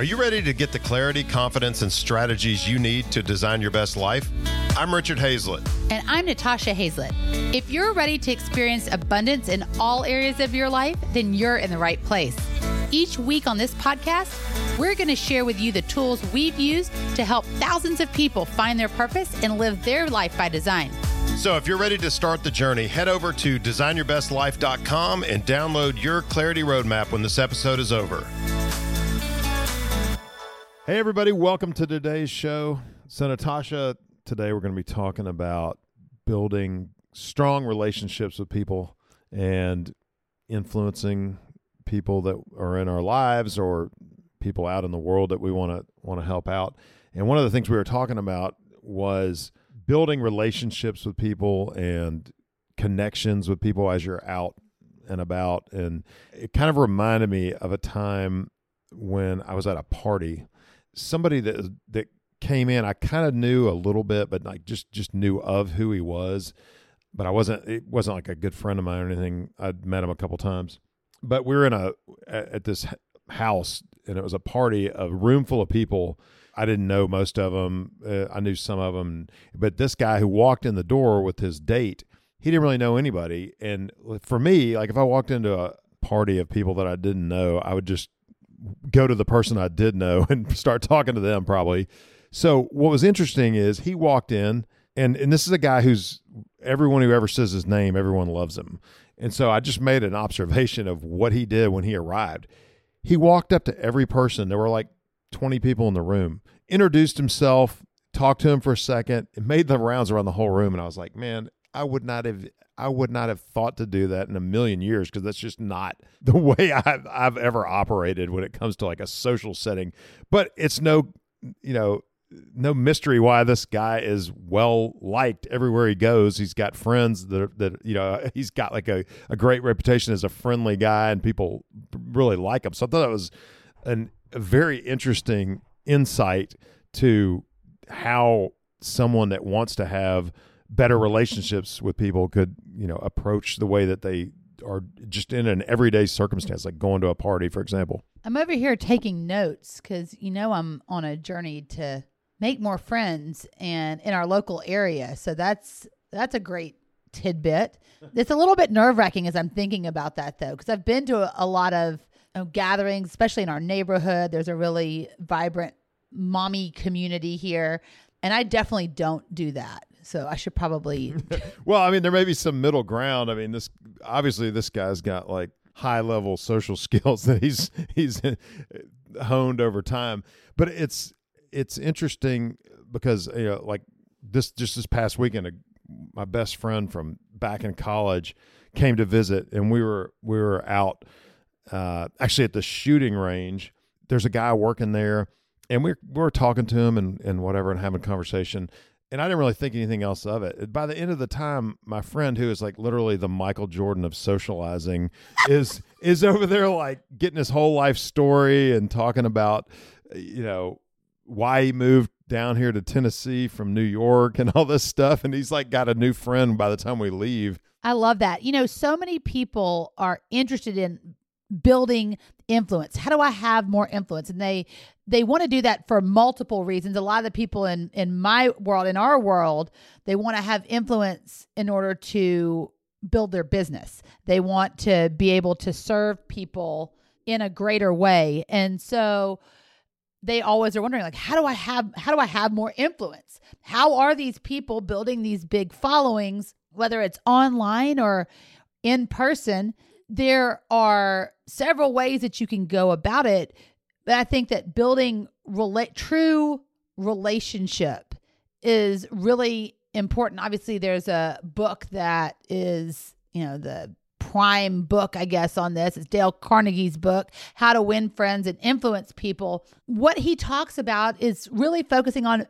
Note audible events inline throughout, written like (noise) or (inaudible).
Are you ready to get the clarity, confidence, and strategies you need to design your best life? I'm Richard Hazlett. And I'm Natasha Hazlett. If you're ready to experience abundance in all areas of your life, then you're in the right place. Each week on this podcast, we're going to share with you the tools we've used to help thousands of people find their purpose and live their life by design. So, if you're ready to start the journey, head over to designyourbestlife.com and download your clarity roadmap when this episode is over. Hey, everybody, welcome to today's show. So, Natasha, today we're going to be talking about building strong relationships with people and influencing people that are in our lives or people out in the world that we want to want to help out. And one of the things we were talking about was building relationships with people and connections with people as you're out and about. And it kind of reminded me of a time when I was at a party. Somebody that that came in, I kind of knew a little bit, but like just just knew of who he was. But I wasn't. It wasn't like a good friend of mine or anything. I'd met him a couple times. But we were in a at this house, and it was a party, a room full of people I didn't know most of them. Uh, I knew some of them, but this guy who walked in the door with his date, he didn't really know anybody. And for me, like if I walked into a party of people that I didn't know, I would just go to the person I did know (laughs) and start talking to them probably. So what was interesting is he walked in and and this is a guy who's everyone who ever says his name, everyone loves him. And so I just made an observation of what he did when he arrived. He walked up to every person. There were like 20 people in the room, introduced himself, talked to him for a second, and made the rounds around the whole room. And I was like, man, I would not have. I would not have thought to do that in a million years because that's just not (laughs) the way I've, I've ever operated when it comes to like a social setting. But it's no, you know, no mystery why this guy is well liked everywhere he goes. He's got friends that that you know (laughs) he's got like a, a great reputation as a friendly guy, and people really like him. So I thought that was an a very interesting insight to how someone that wants to have better relationships with people could, you know, approach the way that they are just in an everyday circumstance, like going to a party, for example. I'm over here taking notes because you know I'm on a journey to make more friends and in our local area. So that's that's a great tidbit. It's a little bit nerve wracking as I'm thinking about that though, because I've been to a, a lot of know, gatherings, especially in our neighborhood. There's a really vibrant mommy community here. And I definitely don't do that. So I should probably. (laughs) well, I mean, there may be some middle ground. I mean, this obviously this guy's got like high level social (laughs) skills that he's he's honed over time. But it's it's interesting because you know, like this just this past weekend, a, my best friend from back in college came to visit, and we were we were out uh, actually at the shooting range. There's a guy working there, and we're we're talking to him and and whatever, and having a conversation. And I didn't really think anything else of it. By the end of the time, my friend, who is like literally the Michael Jordan of socializing, is is over there like getting his whole life story and talking about, you know, why he moved down here to Tennessee from New York and all this stuff. And he's like got a new friend by the time we leave. I love that. You know, so many people are interested in building influence. How do i have more influence? And they they want to do that for multiple reasons. A lot of the people in in my world in our world they want to have influence in order to build their business. They want to be able to serve people in a greater way. And so they always are wondering like how do i have how do i have more influence? How are these people building these big followings whether it's online or in person there are several ways that you can go about it. But I think that building relate true relationship is really important. Obviously, there's a book that is, you know, the prime book, I guess, on this. It's Dale Carnegie's book, How to Win Friends and Influence People. What he talks about is really focusing on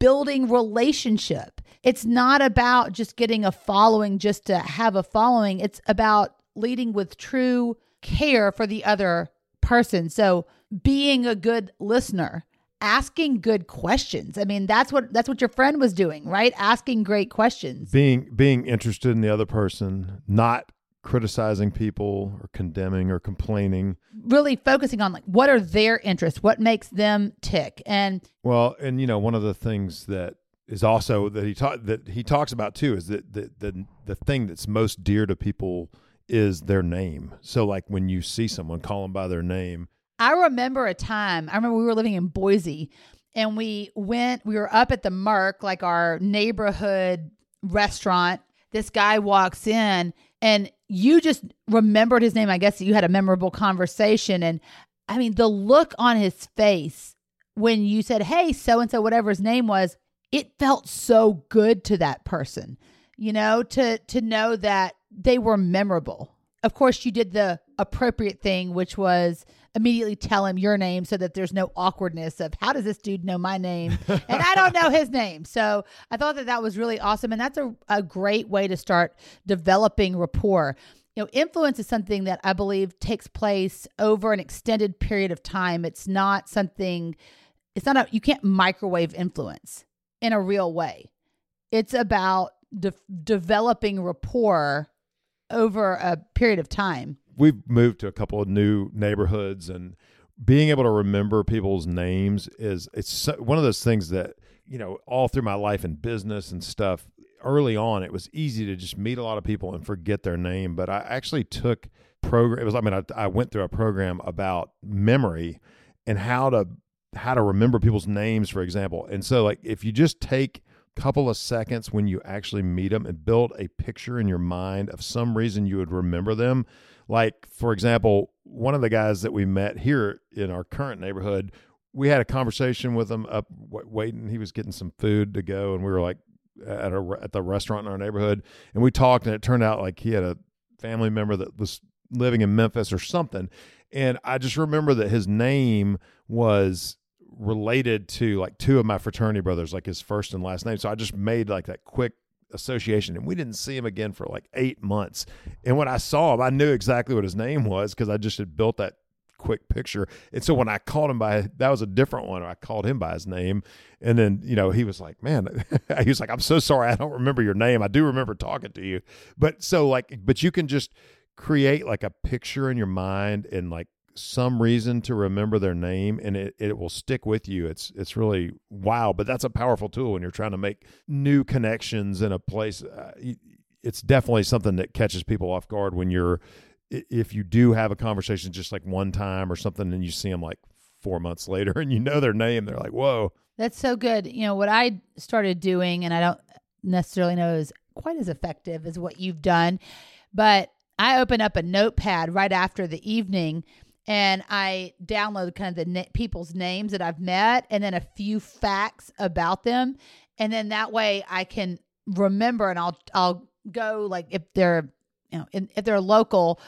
building relationship. It's not about just getting a following just to have a following. It's about leading with true care for the other person. So being a good listener, asking good questions. I mean, that's what that's what your friend was doing, right? Asking great questions. Being being interested in the other person, not criticizing people or condemning or complaining. Really focusing on like what are their interests, what makes them tick, and Well, and you know, one of the things that is also that he taught that he talks about too is that the the the thing that's most dear to people is their name. So like when you see someone call them by their name, I remember a time, I remember we were living in Boise and we went, we were up at the Merc, like our neighborhood restaurant. This guy walks in and you just remembered his name. I guess you had a memorable conversation. And I mean, the look on his face when you said, Hey, so and so, whatever his name was, it felt so good to that person, you know, to to know that they were memorable. Of course, you did the appropriate thing, which was immediately tell him your name so that there's no awkwardness of how does this dude know my name (laughs) and I don't know his name. So I thought that that was really awesome. And that's a, a great way to start developing rapport. You know, influence is something that I believe takes place over an extended period of time. It's not something, it's not a, you can't microwave influence in a real way. It's about de- developing rapport over a period of time. we've moved to a couple of new neighborhoods and being able to remember people's names is it's so, one of those things that you know all through my life in business and stuff early on it was easy to just meet a lot of people and forget their name but i actually took program it was i mean I, I went through a program about memory and how to how to remember people's names for example and so like if you just take couple of seconds when you actually meet them and build a picture in your mind of some reason you would remember them like, for example, one of the guys that we met here in our current neighborhood, we had a conversation with him up waiting. He was getting some food to go, and we were like at a at the restaurant in our neighborhood, and we talked, and it turned out like he had a family member that was living in Memphis or something, and I just remember that his name was related to like two of my fraternity brothers, like his first and last name. So I just made like that quick association and we didn't see him again for like eight months. And when i saw him i knew exactly what his name was because i just had built that quick picture. And so when i called him by that was a different one. I called him by his name and then you know he was like man (laughs) he was like i'm so sorry. I don't remember your name. I do remember talking to you. But so like but you can just create like a picture in your mind and like some reason to remember their name and it, it will stick with you it's it's really wow but that's a powerful tool when you're trying to make new connections in a place uh, it's definitely something that catches people off guard when you're if you do have a conversation just like one time or something and you see them like four months (laughs) later and you know their name they're like whoa That's so good. You know, what I started doing, and I don't necessarily know is quite as effective as what you've done, but I open up a notepad right after the evening and I download kind of the na- people's names that I've met and then a few facts about them. And then that way I can remember and I'll, I'll go like if they're, you know, in, if they're local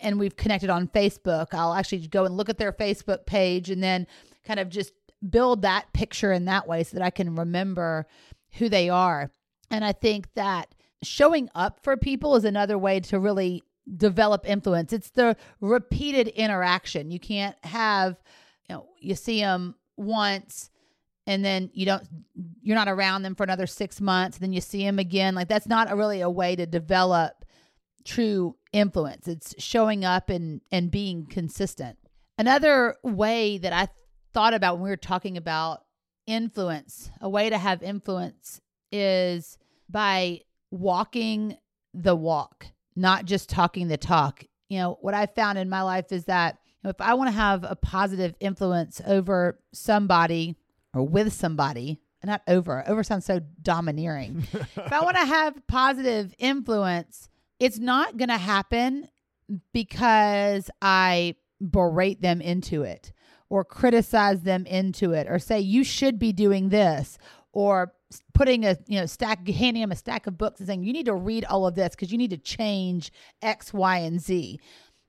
and we've connected on Facebook, I'll actually go and look at their Facebook page and then kind of just build that picture in that way so that I can remember who they are. And I think that showing up for people is another way to really develop influence. It's the repeated interaction. You can't have, you know, you see them once and then you don't you're not around them for another 6 months, then you see them again. Like that's not a really a way to develop true influence. It's showing up and and being consistent. Another way that I thought about when we were talking about influence, a way to have influence is by walking the walk, not just talking the talk. You know, what I found in my life is that if I want to have a positive influence over somebody or with somebody, not over, over sounds so domineering. if I want to have positive influence, it's not going to happen because I berate them into it or criticize them into it or say you should be doing this or putting a you know stack handing them a stack of books and saying you need to read all of this because you need to change x y and z.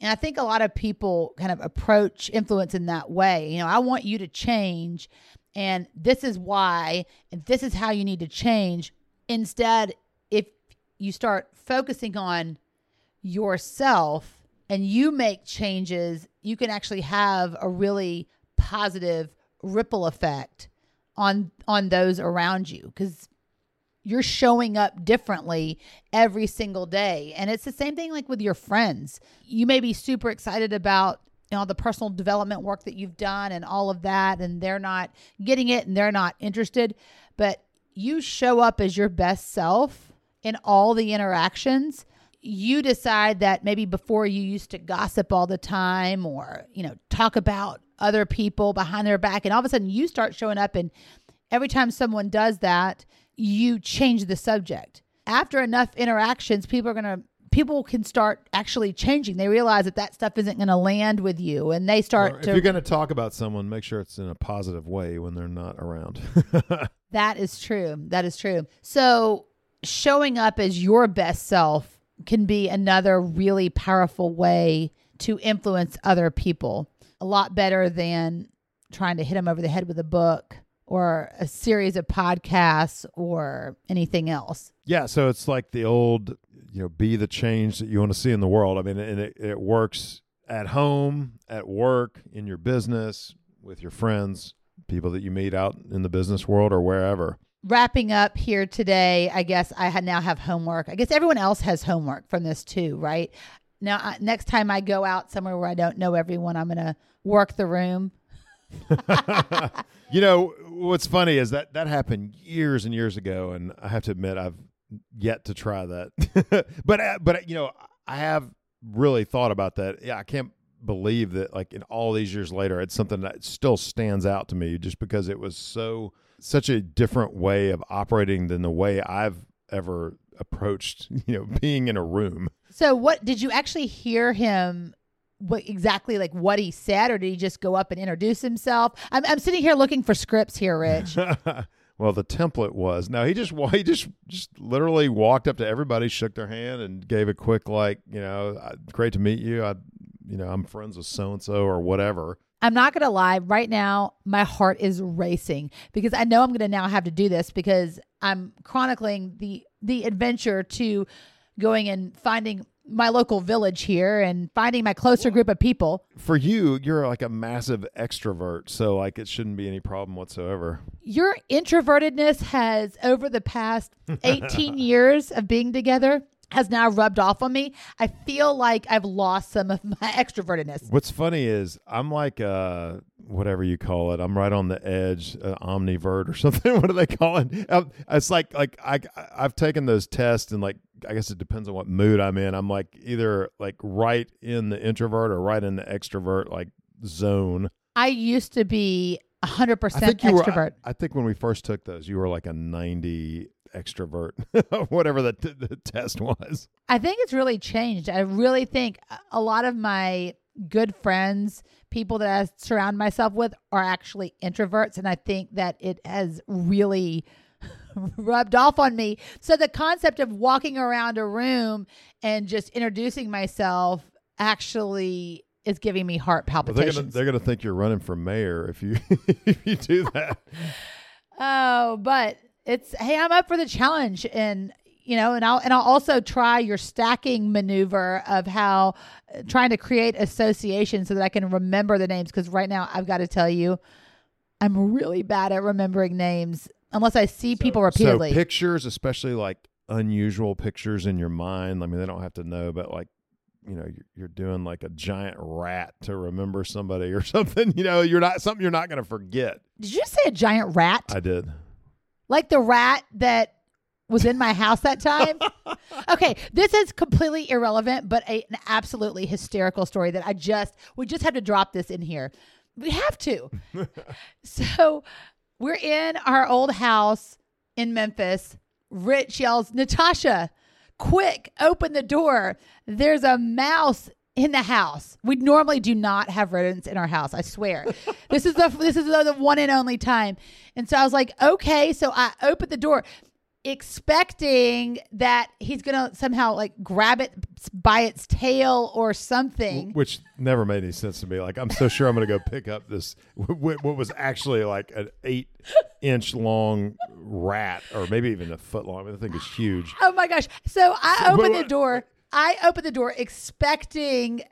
And i think a lot of people kind of approach influence in that way. You know i want you to change and this is why and this is how you need to change. Instead if you start focusing on yourself and you make changes you can actually have a really positive ripple effect on on those around you because you're showing up differently every single day. And it's the same thing like with your friends. You may be super excited about you know the personal development work that you've done and all of that and they're not getting it and they're not interested, but you show up as your best self in all the interactions you decide that maybe before you used to gossip all the time or you know talk about other people behind their back and all of a sudden you start showing up and every time someone does that you change the subject after enough interactions people are going to people can start actually changing they realize that that stuff isn't going to land with you and they start Or if to you're going to talk about someone, make sure it's in a positive way when they're not around. (laughs) That is true. That is true. So, showing up as your best self can be another really powerful way to influence other people. A lot better than trying to hit them over the head with a book or a series of podcasts or anything else. yeah, so it's like the old, you know, be the change that you want to see in the world. I mean, and it, it works at home, at work, in your business, with your friends, people that you meet out in the business world or wherever. Wrapping up here today, I guess I now have homework. I guess everyone else has homework from this too, right? Now, uh, next time I go out somewhere where I don't know everyone, I'm going to work the room. (laughs) you know what's funny is that that happened years and years ago, and I have to admit I've yet to try that. (laughs) but uh, but you know I have really thought about that. Yeah, I can't believe that like in all these years later, it's something that still stands out to me just because it was so such a different way of operating than the way I've ever approached. (laughs) You know, being in a room. So, what did you actually hear him? What exactly like what he said, or did he just go up and introduce himself? I'm, I'm sitting here looking for scripts here, Rich. (laughs) well, the template was no. He just he just just literally walked up to everybody, shook their hand, and gave a quick like, you know, "Uh, great to meet you. I, you know, I'm friends with so and so or whatever. I'm not going to lie. Right now, my heart is racing because I know I'm going to now have to do this because I'm chronicling the the adventure to going and finding my local village here and finding my closer group of people. For you, you're like a massive extrovert, so like it shouldn't be any problem whatsoever. Your introvertedness has over the past 18 (laughs) years of being together has now rubbed off on me. I feel like I've lost some of my (laughs) extrovertedness. What's funny is I'm like uh whatever you call it. I'm right on the edge, uh, omnivert or (laughs) something. what do they call it? Um, it's like like I I've taken those tests and like I guess it depends on what mood I'm in. I'm like either like right in the introvert or right in the extrovert like zone. I used to be 100% I think you were. extrovert. I, I think when we first took those, you were like a 90 extrovert, (laughs) whatever the, t- the test was. I think it's really changed. I really think a- lot of my good friends, people that I surround myself with, are actually introverts. And I think that it has really (laughs) rubbed off on me. So the concept of walking around a room and just introducing myself actually is giving me heart palpitations. gonna they're gonna think you're running for mayor if you (laughs) if you do that. Oh, but it's hey, I'm up for the challenge and you know, and I'll and I'll also try your stacking maneuver of how uh, trying to create associations so that I can remember the names because right now I've got to tell you I'm really bad at remembering names unless I see people repeatedly. So pictures, especially like unusual pictures in your mind. I mean, they don't have to know, but like you know, you're, you're doing like a giant rat to remember somebody or (laughs) something. You know, you're not something you're not going to forget. Did you say a giant rat? I did. Like the rat that was in my house that time. (laughs) okay, this is completely irrelevant, but a, an absolutely hysterical story that I just we just have to drop this in here. We have to. (laughs) so we're in our old house in Memphis. Rich yells, "Natasha, quick, open the door. There's a mouse in the house. We normally do not have rodents in our house. I swear. (laughs) this is the this is the, the one and only time. And so I was like, okay. So I opened the door, expecting that he's gonna somehow like grab it by its tail or something. Which never made any sense to me. Like, I'm so sure I'm going to go pick up this, what was actually like an eight inch long rat, or maybe even a foot long. I mean, the thing is huge. Oh my gosh. So I So, opened but- the door. I opened the door expecting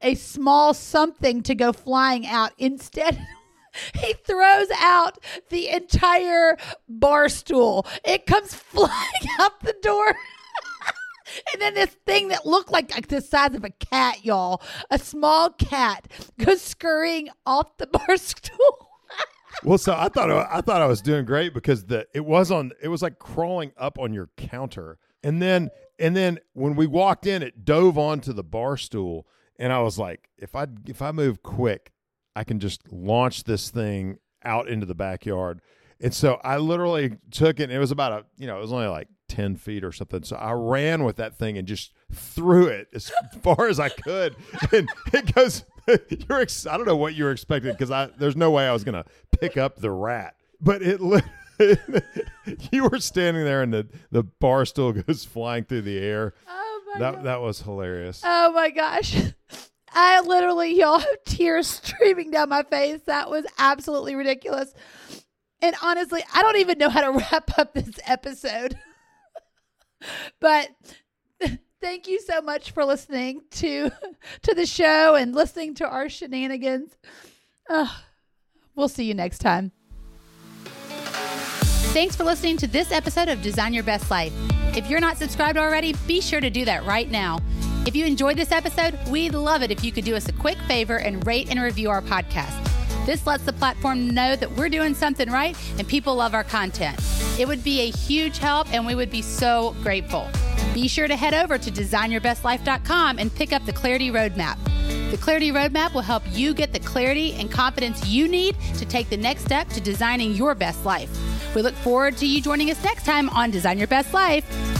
a small something to go flying out. Instead, (laughs) he throws out the entire bar stool. It comes (laughs) flying out the door. (laughs) and then this thing that looked like, like the size of a cat, y'all, a small cat, goes scurrying off the bar stool. Well, so I thought I thought I was doing great because the it was on it was like crawling up on your counter, and then and then when we walked in, it dove onto the bar stool, and I was like, if I if I move quick, I can just launch this thing out into the backyard. And so I literally took it. And it was about a you know it was only like 10 feet or something. So I ran with that thing and just threw it as (laughs) far as I could. And it goes, (laughs) you're, ex- I don't know what you were expecting because I, there's no way I was going to pick up the rat, but it, li- (laughs) you were standing there and the, the bar stool (laughs) goes flying through the air. Oh my That, God. that was hilarious. Oh my gosh. I literally, y'all, have tears streaming down my face. That was absolutely ridiculous. And honestly, I don't even know how to wrap up this episode. but thank you so much for listening to (laughs) to the show and listening to our shenanigans. Uh, we'll see you next time. Thanks for listening to this episode of Design Your Best Life. If you're not subscribed already, be sure to do that right now. If you enjoyed this episode, we'd love it if you could do us a quick favor and rate and review our podcast. This lets the platform know that we're doing something right and people love our content. It would be a huge help and we would be so grateful. Be sure to head over to designyourbestlife.com and pick up the Clarity Roadmap. The Clarity Roadmap will help you get the clarity and confidence you need to take the next step to designing your best life. We look forward to you joining us next time on Design Your Best Life.